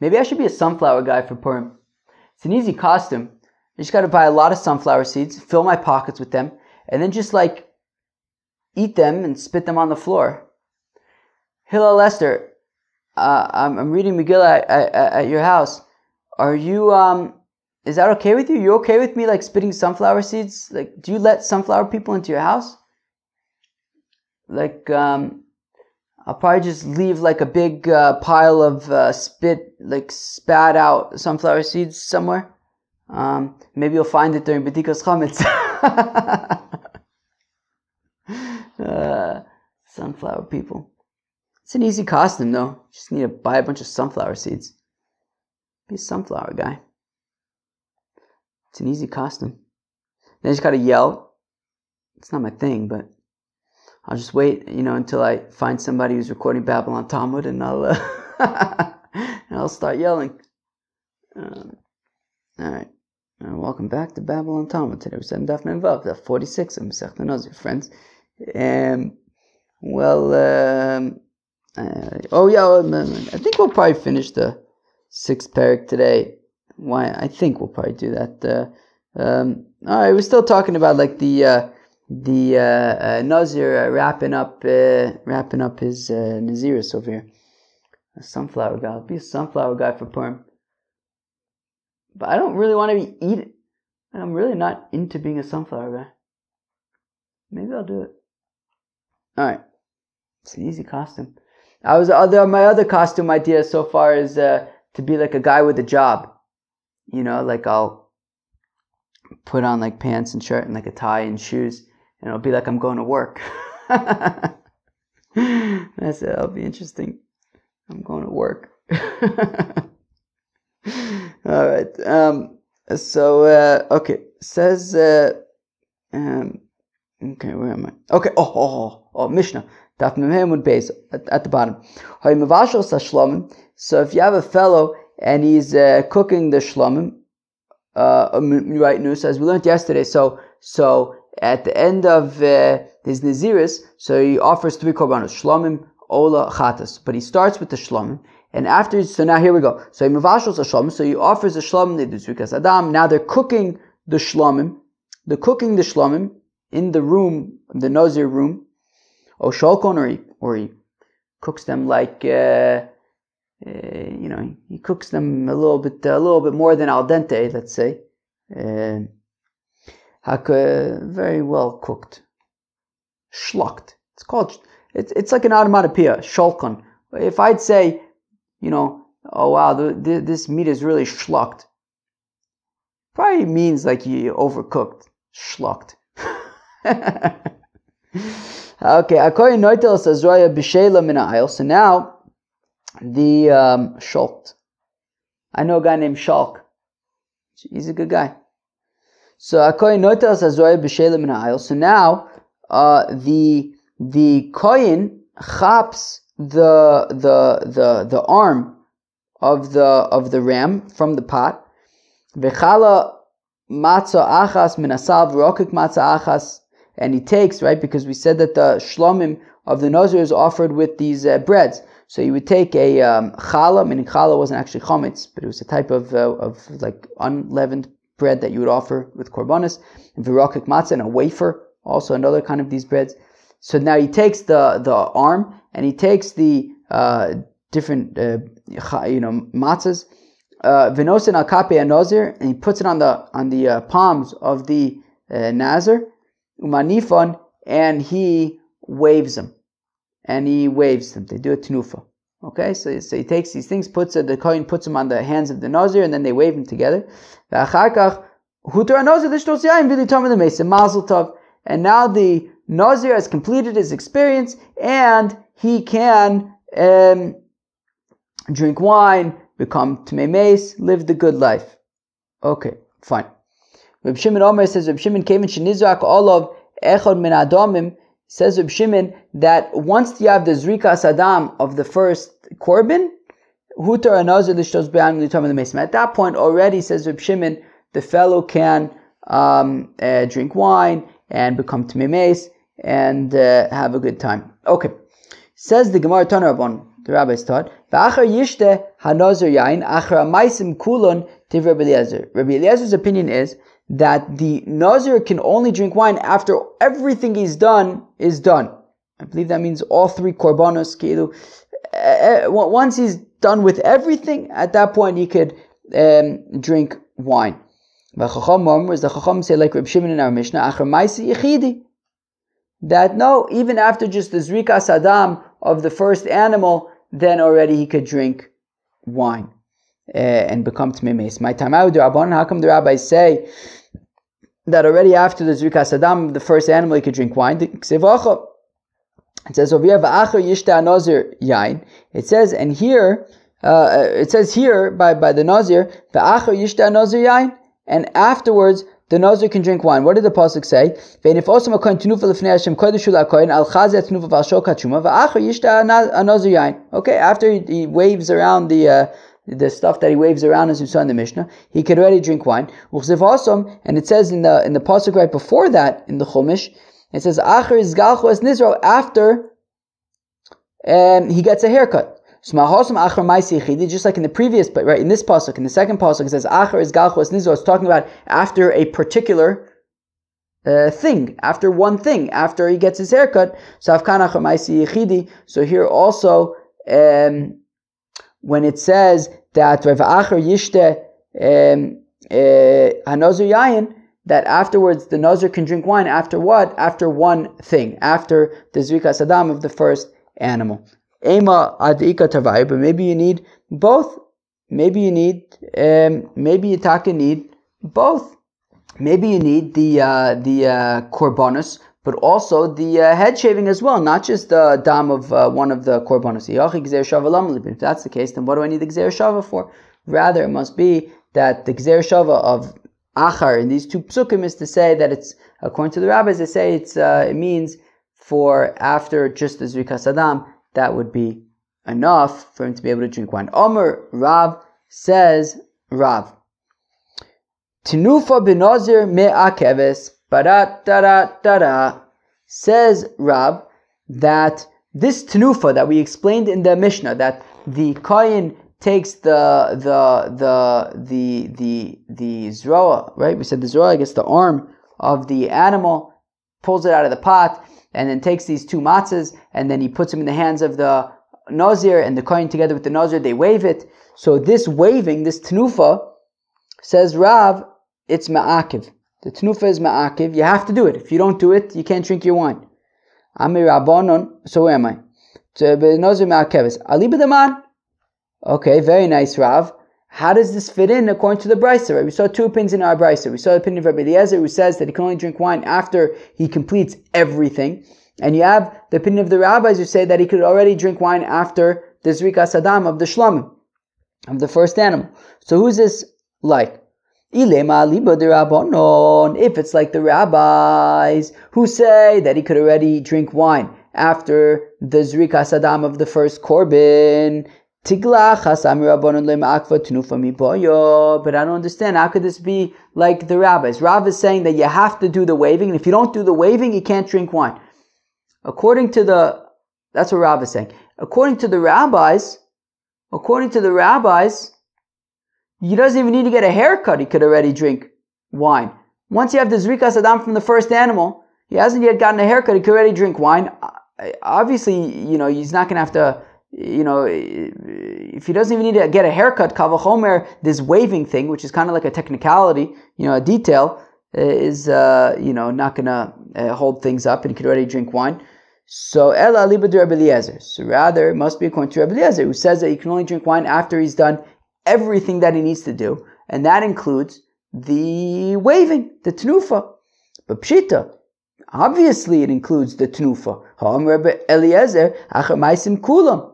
Maybe I should be a sunflower guy for Purim. It's an easy costume. I just got to buy a lot of sunflower seeds, fill my pockets with them, and then just like eat them and spit them on the floor. Hillel Lester, uh, I'm, I'm, reading Megillah at, at, at, your house. Are you, um, is that okay with you? You okay with me like spitting sunflower seeds? Like, do you let sunflower people into your house? Like, um, I'll probably just leave like a big uh, pile of uh, spit, like spat out sunflower seeds somewhere. Um, maybe you'll find it during B'dikas Chametz. uh, sunflower people. It's an easy costume though. Just need to buy a bunch of sunflower seeds. Be a sunflower guy. It's an easy costume. Then just gotta yell. It's not my thing, but I'll just wait, you know, until I find somebody who's recording Babylon Talmud, and I'll uh, and I'll start yelling. Um, all right. Uh, welcome back to Babylon Talmud. Today we're studying Daf Vav, Daf 46 of Masech Nazir, friends. Um, well, um, uh, oh yeah, I think we'll probably finish the sixth parak today. Why? I think we'll probably do that. Uh, um, all right, we're still talking about like the uh, the uh, uh, Nazir uh, wrapping up wrapping up his uh, Naziris over here. A sunflower guy. I'll be a sunflower guy for Purim but I don't really want to be eating. I'm really not into being a sunflower guy. Maybe I'll do it. All right, it's an easy costume. I was other my other costume idea so far is uh, to be like a guy with a job. You know, like I'll put on like pants and shirt and like a tie and shoes, and it'll be like I'm going to work. That's it. That'll be interesting. I'm going to work. All right. Um, so uh, okay, says uh, um, okay, where am I? Okay. Oh, oh, oh, oh Mishnah. Daf Memhem base at, the bottom. So if you have a fellow and he's uh, cooking the shlomim, uh, right? News as we learned yesterday. So so at the end of uh, his naziris, so he offers three korbanos: shlomim, ola, chatas. But he starts with the shlomim. And after, so now here we go. So he mavashos a shlomim, so he offers a shlomim nedusrikas adam. Now they're cooking the shlomim. They're cooking the shlomim in the room, the nazir room. O sholkon, or he, or he cooks them like, uh, uh, you know, he cooks them a little bit, a little bit more than al dente, let's say. Uh, very well cooked. Schlucked. It's called, it's, it's like an onomatopoeia, sholkon. If I'd say, you know, oh wow, the, the, this meat is really schlucked. Probably means like you overcooked, schlucked. okay, according noitel sazroya b'sheila min So now the um, shulk. I know a guy named Shulk. He's a good guy. So according noitel sazroya b'sheila min So now uh, the the koyin chaps the the the the arm of the of the ram from the pot. Vechala matzah achas minasav rokik matzah achas, and he takes right because we said that the shlomim of the nazir is offered with these uh, breads. So you would take a um, challah, meaning challah wasn't actually chametz, but it was a type of uh, of like unleavened bread that you would offer with korbanos, and virokik matzah, and a wafer, also another kind of these breads. So now he takes the the arm and he takes the uh, different uh, you know matzahs, uh, venosin al kape nazir, and he puts it on the on the uh, palms of the uh, nazir, umanifon, and he waves them, and he waves them. They do a tenufa. Okay, so, so he takes these things, puts it, the coin puts them on the hands of the nazir, and then they wave them together. And now the Nazir has completed his experience and he can um, drink wine, become Tmei live the good life. Okay, fine. Reb Shimon Omer says Reb Shimon came in Shenizrak Olav Echad Min Adamim says Reb Shimon that once you have the Zrika Sadam of the first Korban, Hutar Anazir Lishtos Be'an Litam the At that point already says Reb Shimon, the fellow can um, uh, drink wine and become Tmei and uh, have a good time. Okay. Says the Gemara Tanarabon, the rabbis taught, V'achar yishte hanazir yain, achar amaisim kulon tiv Rabbi Eliezer. Rabbi Eliezer's opinion is that the nazir can only drink wine after everything he's done is done. I believe that means all three korbanos, kilu. Uh, once he's done with everything, at that point he could um, drink wine. The Chacham say like Reb Shimon in our Mishnah, Achar Maisi Yechidi. That no, even after just the Zrika Sadam of the first animal, then already he could drink wine uh, and become Tmimes. My time out, how come the rabbis say that already after the Zrika Sadam the first animal he could drink wine? It says over here, Yishta Nazir Yain. It says, and here, uh, it says here by, by the Nazir, Yishta Nazir Yain and afterwards the Nazir can drink wine. What did the pasuk say? Okay, after he, he waves around the uh, the stuff that he waves around as you saw in the Mishnah, he could already drink wine. And it says in the in the pasuk right before that in the Chumash, it says after um, he gets a haircut. Just like in the previous, but right in this pasuk, in the second pasuk, it says "Achar is galchos nizo." It's talking about after a particular uh, thing, after one thing, after he gets his haircut. So. So here also, um, when it says that Rav Achar Yishte um, uh, Yayin, that afterwards the Nazir can drink wine after what? After one thing, after the Zrika Sadam of the first animal. Ema adika tavai, but maybe you need both. Maybe you need, um, maybe you taka need both. Maybe you need the uh, the uh, korbanos, but also the uh, head shaving as well, not just the dam of uh, one of the korbanos. If that's the case, then what do I need the gzer shava for? Rather, it must be that the gzer shava of achar in these two psukim is to say that it's according to the rabbis. They say it's uh, it means for after just the zrika sadam that would be enough for him to be able to drink wine. Omer Rav says, Rav, Tinufa me'akeves, barat dara dara, says Rav that this tenufa that we explained in the Mishnah, that the kohen takes the the the the the the zroa, right? We said the zroa, I guess the arm of the animal, pulls it out of the pot, and then takes these two matzahs and then he puts them in the hands of the Nazir and the coin together with the Nazir, they wave it. So this waving, this tnufa, says Rav, it's ma'akiv. The tnufa is ma'akiv. You have to do it. If you don't do it, you can't drink your wine. I'm a Rabbanon, so where am I? Okay, very nice, Rav. How does this fit in according to the Brisa? Right? We saw two opinions in our Brisa. We saw the opinion of Rabbi Eliezer who says that he can only drink wine after he completes everything. And you have the opinion of the rabbis who say that he could already drink wine after the Zrika Sadam of the Shlamim, of the first animal. So who's this like? If it's like the rabbis who say that he could already drink wine after the Zrika Sadam of the first Korban, but I don't understand. How could this be like the rabbis? Rav is saying that you have to do the waving, and if you don't do the waving, you can't drink wine. According to the, that's what Rav is saying. According to the rabbis, according to the rabbis, he doesn't even need to get a haircut. He could already drink wine. Once you have the Zrika Sadam from the first animal, he hasn't yet gotten a haircut. He could already drink wine. Obviously, you know, he's not going to have to you know, if he doesn't even need to get a haircut, kavachomer, this waving thing, which is kind of like a technicality, you know, a detail, uh, is, uh, you know, not going to uh, hold things up and he could already drink wine. So, Ella Alibadur Rabbi Eliezer. So, rather, it must be according to Rabbi Eliezer, who says that he can only drink wine after he's done everything that he needs to do, and that includes the waving, the tnufa. But Pshita, obviously it includes the tnufa. Ha'am Rabbi Eliezer, Achar Kulam.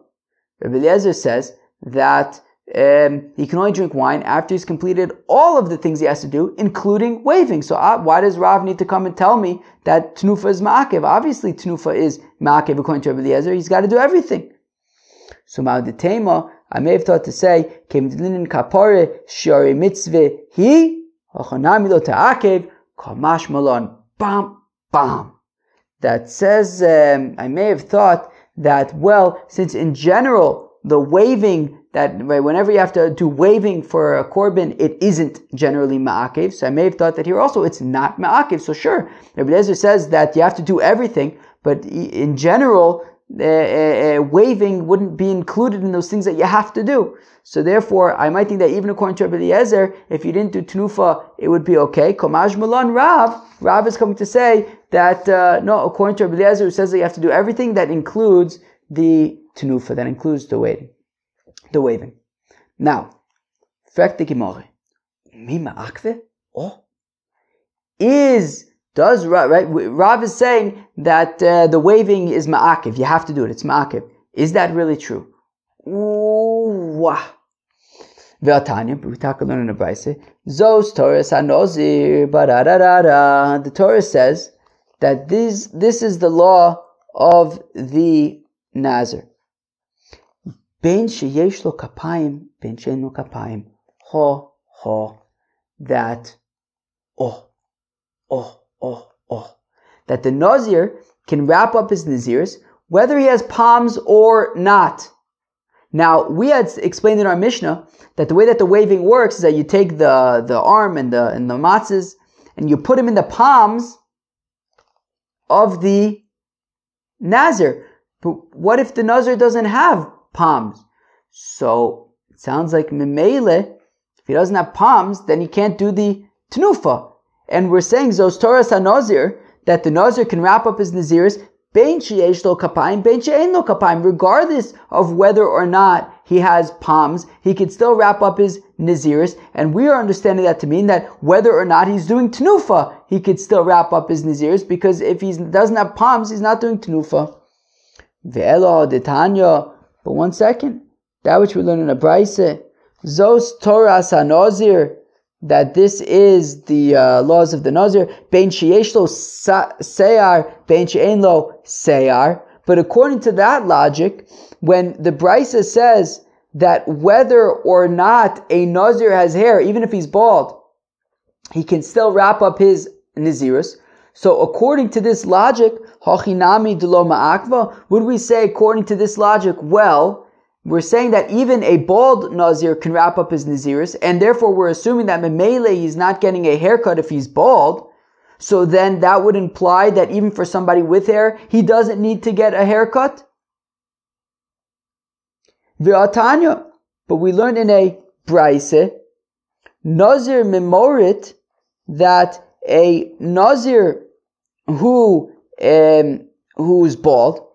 Rabbi Eliezer says that um, he can only drink wine after he's completed all of the things he has to do, including waving. So uh, why does Rav need to come and tell me that Tnufa is Ma'akev? Obviously Tnufa is Ma'akev according to Rabbi Eliezer. He's got to do everything. So Ma'adetema, I may have thought to say, Kem Dlinin Kapore, Shiori Mitzvah, He, Hochanami Ta'akev, Kamash Malon, Bam, Bam. That says, um, I may have thought that, well, since in general the waving that right, whenever you have to do waving for a korban, it isn't generally ma'akev. So I may have thought that here also it's not ma'akev. So sure, Rabbi Eliezer says that you have to do everything, but in general, uh, uh, waving wouldn't be included in those things that you have to do. So therefore, I might think that even according to Rabbi Eliezer, if you didn't do tenufa, it would be okay. Komaj Milan Rav, Rav is coming to say that uh, no, according to Rabbi Eliezer, who says that you have to do everything that includes the tenufa, that includes the waving the waving. Now, fragt die Gemorre, Mima Akve? Oh. Is, does right? Rav is saying that uh, the waving is ma'akiv. You have to do it. It's ma'akiv. Is that really true? Ooh, wah. Ve'atanya, we talk Zos Torah hanozir. The Torah says that this this is the law of the nazir. Ben sheyesh lo kapayim, ben sheinu kapayim. Ho ho, that oh oh oh, oh. That the Nazir can wrap up his Nazirs, whether he has palms or not. Now, we had explained in our Mishnah that the way that the waving works is that you take the, the arm and the, and the matzahs and you put them in the palms of the Nazir. But what if the Nazir doesn't have palms. So it sounds like Mimele, if he doesn't have palms, then he can't do the Tnufa. And we're saying Zos Torah Nazir, that the Nazir can wrap up his Naziris, Ben lo kapayim, lo kapayim, regardless of whether or not he has palms, he could still wrap up his Naziris, and we are understanding that to mean that whether or not he's doing Tnufa, he could still wrap up his Naziris, because if he doesn't have palms, he's not doing Tnufa. Ve'elo detanya, but one second, that which we learn in a Braise, Zos Torah Sanozir, that this is the uh, laws of the Nazir, Seyar, Ben She'enlo Seyar. But according to that logic, when the Braise says that whether or not a Nazir has hair, even if he's bald, he can still wrap up his Nazirus. So according to this logic, ma'akva, would we say according to this logic, well, we're saying that even a bald Nazir can wrap up his Naziris, and therefore we're assuming that Memele he's not getting a haircut if he's bald. So then that would imply that even for somebody with hair, he doesn't need to get a haircut. V'atanya, but we learned in a Braise, Nazir memorit, that a Nazir who um, who's bald.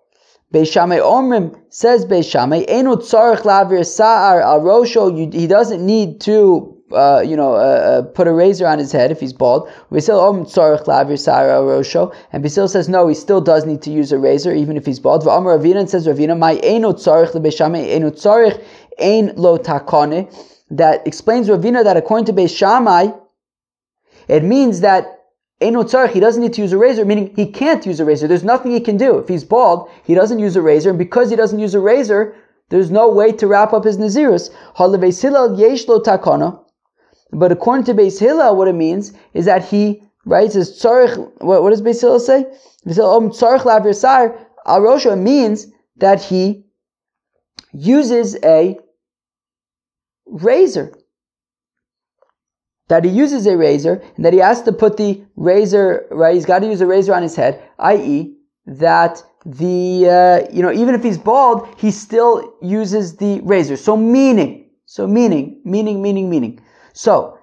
Beishamay Omrim says Beishamay Enu Tzarich Lavir Sa'ar Al Rosho. He doesn't need to. Uh, you know, uh, uh, put a razor on his head if he's bald. Beis Hillel om tzarich lavir sa'ar rosho, and Beis Hillel says no, he still does need to use a razor even if he's bald. V'amar Ravina says Ravina, my eno tzarich lebeshamay eno tzarich ein lo takone. That explains Ravina that according to Beis Shammai, it means that Eno tzarech, he doesn't need to use a razor, meaning he can't use a razor. There's nothing he can do. If he's bald, he doesn't use a razor, and because he doesn't use a razor, there's no way to wrap up his nazirus. But according to Beis Hillel, what it means is that he, right, says tzarech, what, what does Beis Hillel say? Um, tzarech lavir sar, al means that he uses a razor that he uses a razor and that he has to put the razor right. He's got to use a razor on his head, i.e., that the uh, you know even if he's bald, he still uses the razor. So meaning, so meaning, meaning, meaning, meaning. So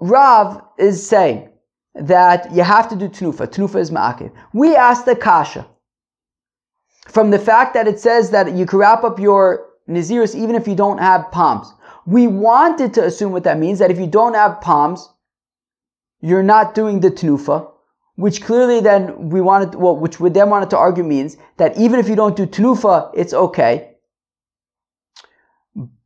Rav is saying that you have to do tnufa. Tnufa is ma'akiv. We asked the kasha from the fact that it says that you can wrap up your naziris even if you don't have palms. We wanted to assume what that means, that if you don't have palms, you're not doing the tnufa, which clearly then we wanted, well, which we then wanted to argue means that even if you don't do tnufa, it's okay.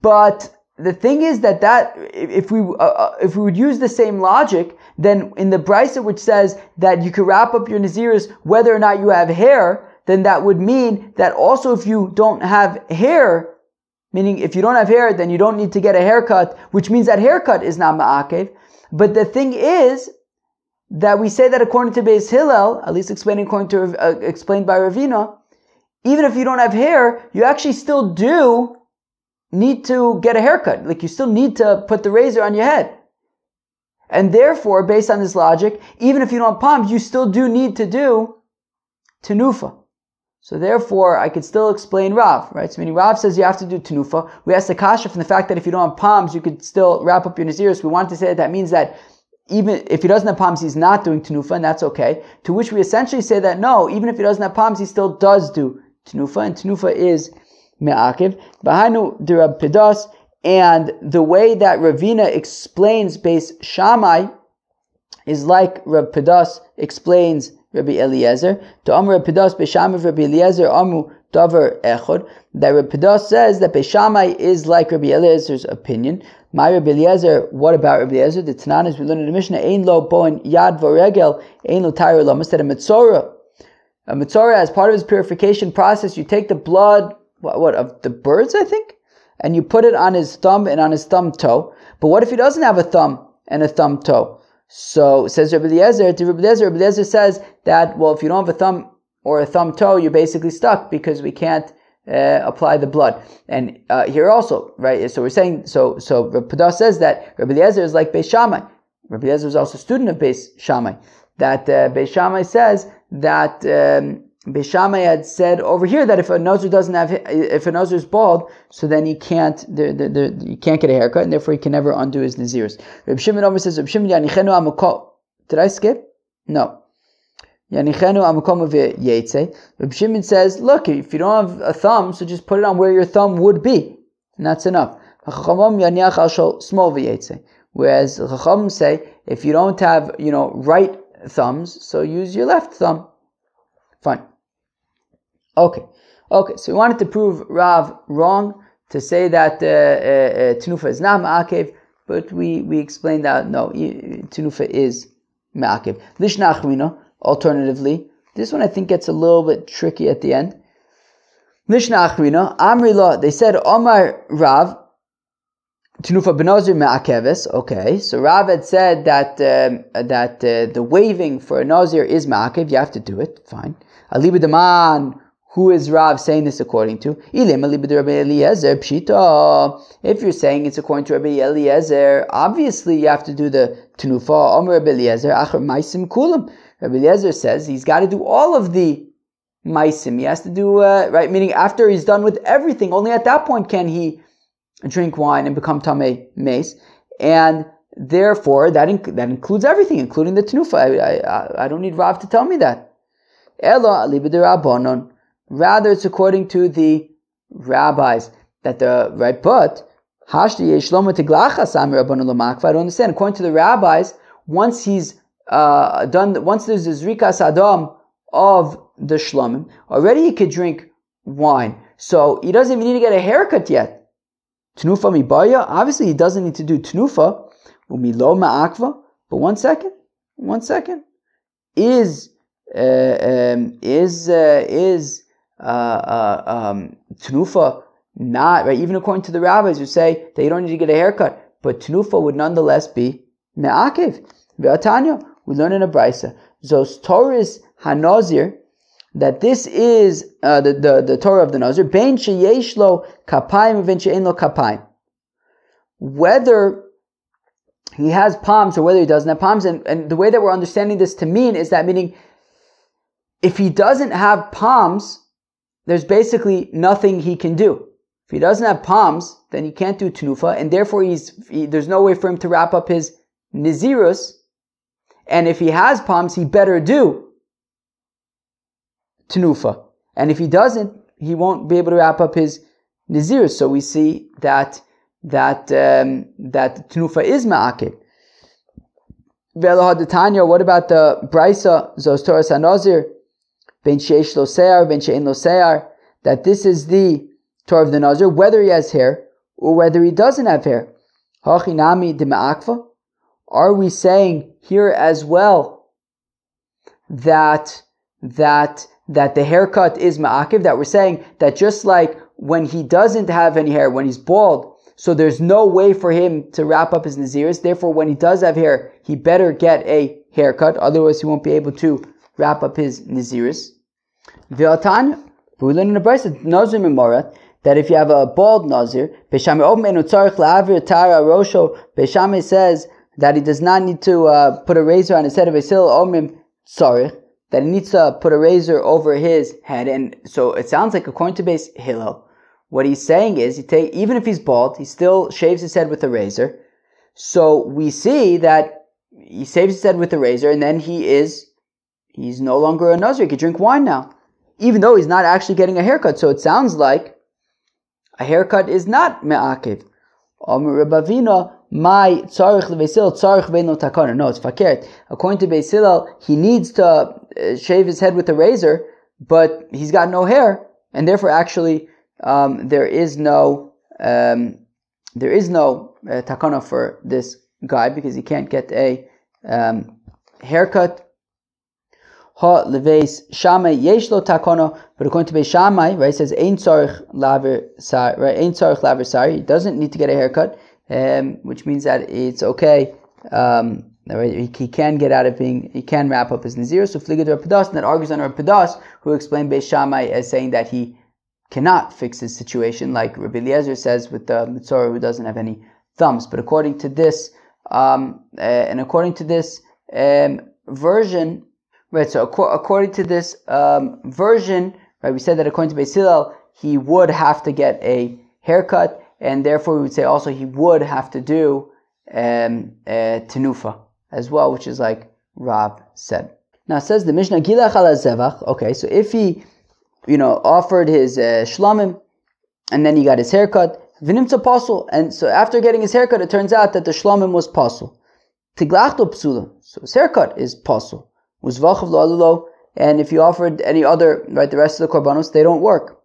But the thing is that that if we uh, uh, if we would use the same logic, then in the brisa which says that you can wrap up your naziris whether or not you have hair, then that would mean that also if you don't have hair, Meaning, if you don't have hair, then you don't need to get a haircut, which means that haircut is not ma'akev. But the thing is that we say that according to Beis Hillel, at least explained according to uh, explained by Ravina, even if you don't have hair, you actually still do need to get a haircut. Like you still need to put the razor on your head. And therefore, based on this logic, even if you don't have palms, you still do need to do tenufa. So therefore, I could still explain Rav, right? So meaning Rav says you have to do tenufa. We asked the kasha from the fact that if you don't have palms, you could still wrap up your naziris. We want to say that that means that even if he doesn't have palms, he's not doing tenufa, and that's okay. To which we essentially say that no, even if he doesn't have palms, he still does do tenufa, and tenufa is me'akiv. Bahanu dirab pedas, and the way that Ravina explains Beis Shammai is like Rav Pedas explains Rabbi Eliezer. To Amr Rav Pedas Beshamai Rabbi Eliezer Amu Davar Echod. That Rav Pedas says that Beshamai is like Rabbi Eliezer's opinion. My Rabbi Eliezer, what about Rabbi Eliezer? The Tananas we learned in the Mishnah, Ein lo boin yad voregel, ein lo tyre lamas, that a mitzora. A mitzora, as part of his purification process, you take the blood, what, what, of the birds, I think? And you put it on his thumb and on his thumb toe. But what if he doesn't have a thumb and a thumb toe? So says Rabbi Eliezer Rabbi Eliezer. Rabbi Eliezer says that well, if you don't have a thumb or a thumb toe, you're basically stuck because we can't uh, apply the blood. And uh, here also, right? So we're saying so. So Padah says that Rabbi Eliezer is like Beis Shammai. Rabbi Eliezer is also a student of Beis Shammai. That uh, Beis Shammai says that. Um, Beis Shammai had said over here that if a nozer doesn't have, if a nozer is bald, so then he can't, the, the, the, he can't get a haircut, and therefore he can never undo his nazirs. Reb Shimon over says, Reb Shimon yanichenu amukol. Did I skip? No. Yanichenu amukom yetze. Reb Shimon says, look, if you don't have a thumb, so just put it on where your thumb would be, and that's enough. Whereas Chacham say, if you don't have, you know, right thumbs, so use your left thumb. Fine. Okay. Okay, so we wanted to prove Rav wrong to say that uh, uh, uh Tenufa is not Ma'akev, but we, we explained that no, Tenufa is Ma'akev. Lishna alternatively, this one I think gets a little bit tricky at the end. Lishna Achrina, Amri Law, they said Omar Rav, Tenufa benazir ma'akeves. Okay, so Rav had said that um, that uh, the waving for a nazir is ma'akev. You have to do it. Fine. Aliba deman who is Rav saying this according to? If you're saying it's according to Rabbi Eliezer, obviously you have to do the Tenufa. Omer Rabbi Eliezer, Maisim Kulam. Rabbi Eliezer says he's got to do all of the Maisim. He has to do, uh, right, meaning after he's done with everything, only at that point can he drink wine and become Tameh Mace. And therefore, that, inc- that includes everything, including the Tenufa. I, I, I don't need Rav to tell me that. Ella Rabbanon. Rather, it's according to the rabbis that the right. But I don't understand. According to the rabbis, once he's uh, done, once there's a zrikas adam of the shlomim, already he could drink wine. So he doesn't even need to get a haircut yet. Tnufa mibaya. Obviously, he doesn't need to do tnufa. Umilo ma'akva. But one second, one second. Is uh, um, is uh, is uh, uh, um, Tnufa not, right? Even according to the rabbis who say that you don't need to get a haircut, but Tnufa would nonetheless be Me'akev. Ve'atanya, we learn in a brisa. Zos Torahs Hanazir, that this is uh, the, the, the Torah of the Nazir, Ben Sheyeshlo Kapayim, Ben She'enlo Kapayim. Whether he has palms or whether he doesn't have palms, and, and the way that we're understanding this to mean is that meaning if he doesn't have palms, there's basically nothing he can do. If he doesn't have palms, then he can't do tenufa, and therefore he's he, there's no way for him to wrap up his nizirus. And if he has palms, he better do tenufa. And if he doesn't, he won't be able to wrap up his nizirus. So we see that that um, that tenufa is ma'akid. What about the brisa zos Torah sanazir? Ben sheish lo ben lo that this is the Torah of the Nazir, whether he has hair or whether he doesn't have hair. Hachinami de? Are we saying here as well that, that, that the haircut is ma'akiv? That we're saying that just like when he doesn't have any hair, when he's bald, so there's no way for him to wrap up his naziris. Therefore, when he does have hair, he better get a haircut. Otherwise, he won't be able to wrap up his naziris. But we learn in the Brisa, Nazir Memorat, that if you have a bald Nazir, Beis Shammai says that he does not need to uh, put a razor on his head of Beis Hillel Omrim Tzarich, that he needs to put a razor over his head. And so it sounds like according to Beis Hillel, what he's saying is he take even if he's bald, he still shaves his head with a razor. So we see that he shaves his head with a razor, and then he is he's no longer a nazir. He can drink wine now, even though he's not actually getting a haircut. So it sounds like a haircut is not me'akiv. My takana. No, it's fakert. According to Beis he needs to uh, shave his head with a razor, but he's got no hair, and therefore actually um, there is no um, there is no uh, takana for this guy because he can't get a um, haircut. Ha leveis shamay yesh lo takana, but according to Beis Shammai, right, it says ein tzarich laver sar, right, ein tzarich laver sar. He doesn't need to get a haircut, um, which means that it's okay. Um, right, he, can get out of being, he can wrap up his nazir. So fligad Rav Pedas, and that argues on Rav Pedas, who explained Beis Shammai as saying that he cannot fix his situation, like Rabbi Eliezer says with the Mitzorah who doesn't have any thumbs. But according to this, um, uh, and according to this um, version, right? So according to this um, version, right? We said that according to Beis Hillel, he would have to get a haircut, and therefore we would say also he would have to do um, uh, tenufa as well, which is like Rab said. Now it says the Mishnah Gilach zevach. Okay, so if he you know, offered his uh, shlamim, and then he got his haircut. Vinimtza pasul, and so after getting his haircut, it turns out that the shlamim was pasul. Tiglachto psula, so his haircut is pasul. Uzvachav lo and if you offered any other, right, the rest of the korbanos, they don't work,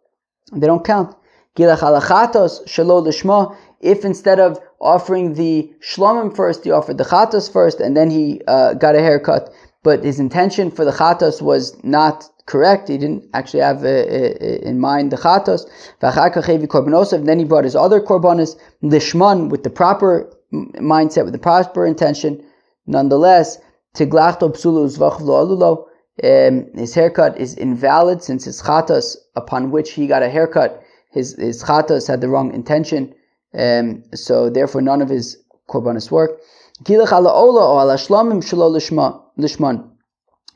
they don't count. Gilach alachatos shalo lishma. If instead of offering the shlamim first, he offered the chatos first, and then he uh, got a haircut, but his intention for the chatos was not correct. He didn't actually have uh, uh, in mind the chatos. And then he brought his other korbanos, lishman, with the proper mindset, with the proper intention. Nonetheless, tiglachto psulu alulo. Um, his haircut is invalid since his chatos, upon which he got a haircut, his his chatos had the wrong intention. Um, so therefore, none of his korbanos work.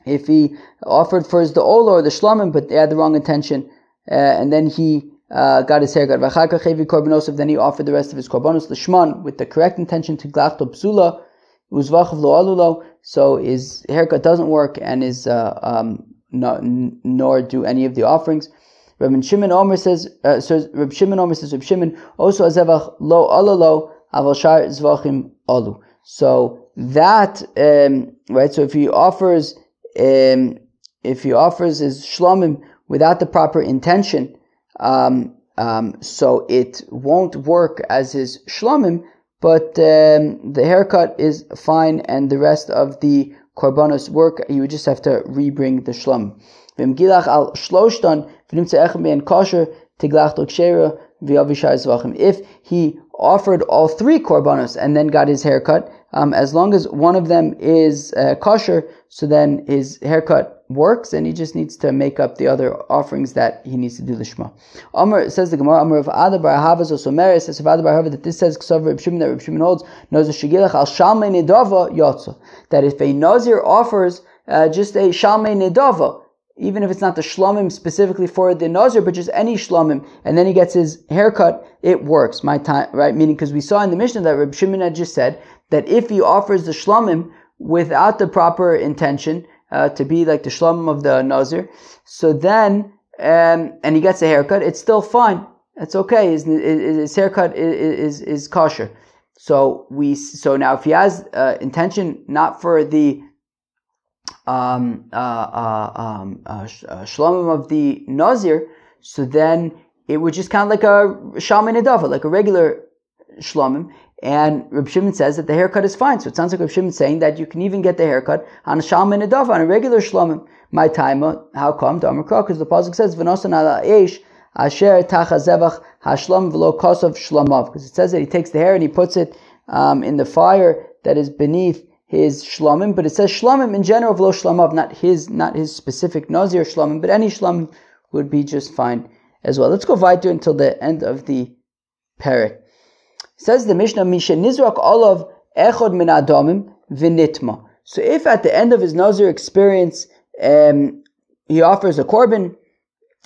If he offered first the ola or the shlamim, but they had the wrong intention, uh, and then he uh, got his haircut. Then he offered the rest of his korbanos lishman with the correct intention to glachto psula. So his haircut doesn't work, and his uh, um, no, nor do any of the offerings. Rabbi Shimon Omer says, uh, so Rabbi Shimon Omer says, Rabbi Shimon also azevach lo alalo aval shar zvachim alu. So that um, right. So if he offers um, if he offers his shlomim without the proper intention, um, um, so it won't work as his shlomim, but um, the haircut is fine and the rest of the korbanos work. You just have to rebring the shlom. If he offered all three korbanos and then got his haircut, um, as long as one of them is uh, kosher, so then his haircut works, and he just needs to make up the other offerings that he needs to do the Shema. Amr says the Gemara, Amr of Adabar Havas or Somer says of Adabar Hava that this says Ksav Reb Shimon that Reb Shimon holds knows a shigilach al shalmei nedava yotza that if a nazir offers uh, just a shalmei nedava even if it's not the shlomim specifically for the nazir, but just any shlomim, and then he gets his haircut, it works. My time, right? Meaning, because we saw in the Mishnah that Reb Shimon had just said that if he offers the shlomim without the proper intention uh, to be like the shlomim of the nazir, so then um, and he gets a haircut, it's still fine. It's okay. His, his haircut is, is, is kosher. So we so now if he has uh, intention not for the um, uh, uh, um, uh, uh shlomim of the nazir, so then it would just kind of like a shaman like a regular shlomim, and Reb Shimon says that the haircut is fine. So it sounds like Reb Shimon saying that you can even get the haircut on a shalom and a on a regular shlomim. My time, how come? Because the pasuk says v'nosan ala eish asher tachazevach hashlom v'lo kosov shlomav. Because it says that he takes the hair and he puts it um, in the fire that is beneath his shlomim, but it says shlomim in general v'lo shlomav, not his, not his specific nazir shlomim, but any shlomim would be just fine as well. Let's go weiter until the end of the parak. Says the Mishnah, Misha Nizrak Olav Echod Min Adamim Vinitma. So if at the end of his Nazir experience um, he offers a korban,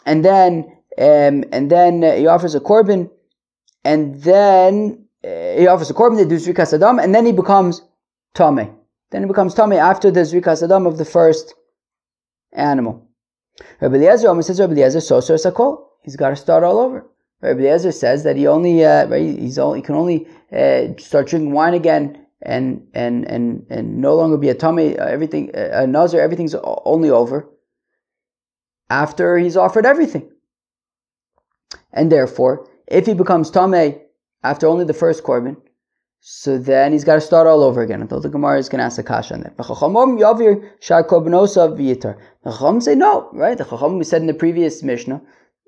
and then um, and then uh, he offers a korban, and then uh, he offers a korban, they do zrikas adam, and then he becomes tame. Then he becomes tame after the zrikas adam of the first animal. Rabbi Eliezer says Rabbi Eliezer so so. He's got to start all over. Rabbi Eliezer says that he only uh, he's only, he can only uh, start drinking wine again and and and and no longer be a tummy. Uh, everything uh, a nazir, everything's only over after he's offered everything. And therefore, if he becomes tame after only the first korban, so then he's got to start all over again. Until the Gemara is going to ask a kasha on that. The Chacham say no, right? The Chacham we said in the previous Mishnah,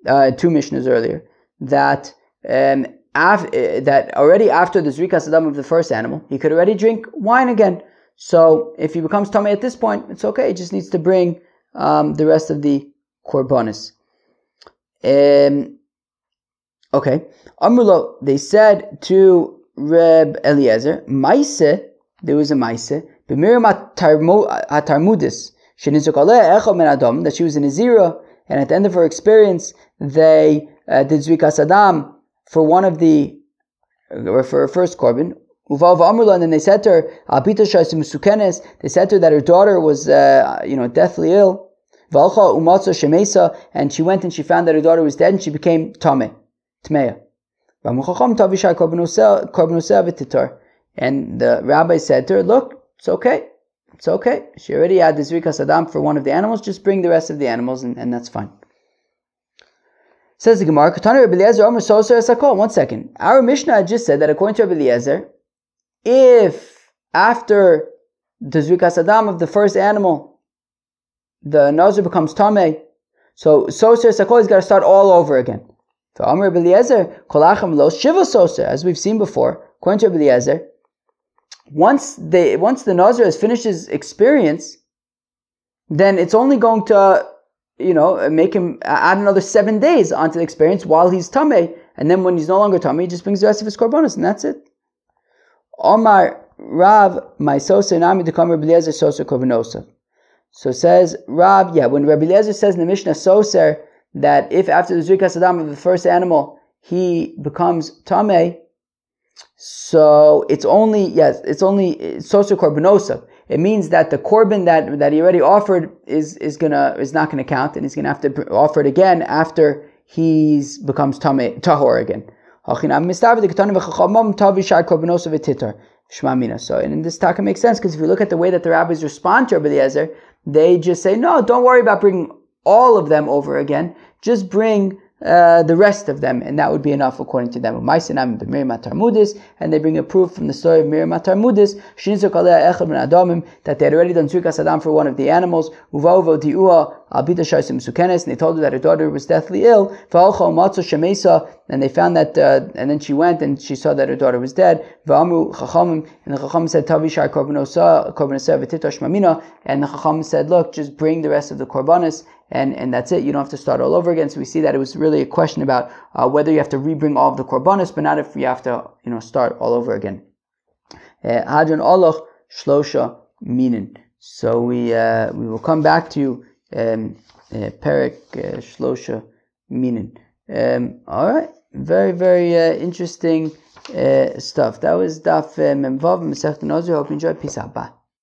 uh, two Mishnahs earlier, that um, af- uh, that already after the Zrika Saddam of the first animal, he could already drink wine again. So if he becomes tummy at this point, it's okay. He just needs to bring um, the rest of the korbanis. Um, okay. Amrulo, they said to Reb Eliezer, Maise, there was a Maise, B'mirim HaTarmudis, that she was in Azira, and at the end of her experience, they uh, did Zrika Saddam for one of the, or for her first korban, and then they said to her, they said to her that her daughter was, uh, you know, deathly ill. And she went and she found that her daughter was dead, and she became Tame, Tmeya. And the rabbi said to her, Look, it's okay. It's okay. She already had the Zrika Saddam for one of the animals, just bring the rest of the animals, and, and that's fine. Says the Gemara, One second. Our Mishnah just said that according to Rabbi Eliezer, if after the Zrika Saddam of the first animal, the Nazir becomes Tame, so Soser Sakol, he's got to start all over again. So Amr Eliezer, Kolachim Lo Shiva Soser, as we've seen before, according to Rabbi Eliezer, once they once the Nazir has finished his experience, then it's only going to you know, make him add another seven days onto the experience while he's tame, and then when he's no longer tame, he just brings the rest of his korbanos, and that's it. Omar Rav, my sosa nami to come Rabbi Eliezer. So says Rav, yeah, when Rabbi Eliezer says in the Mishnah soser that if after the zrika sadam of the first animal he becomes tame, so it's only yes, it's only sosa korbanosov it means that the korban that, that he already offered is, is gonna is not gonna count, and he's gonna have to offer it again after he's becomes tame, tahor again. So, and in this taka makes sense because if you look at the way that the rabbis respond to Rabbi Eliezer, they just say, no, don't worry about bringing all of them over again. Just bring uh, the rest of them, and that would be enough according to them. And they bring a proof from the story of Miriam Tarmudis, that they had already done Zirkas Adam for one of the animals, and they told her that her daughter was deathly ill, and they found that, uh, and then she went and she saw that her daughter was dead, and the Chacham said, and the Chacham said, look, just bring the rest of the Korbanis, and, and that's it. You don't have to start all over again. So we see that it was really a question about uh, whether you have to rebring all of the korbanos, but not if you have to, you know, start all over again. Uh, Hadron Oloch Shlosha Minin. So we uh, we will come back to um, uh, Perik uh, Shlosha Minin. Um, all right, very very uh, interesting stuff. That was Daf Memvav Masech Hope you enjoy. Peace out. Bye.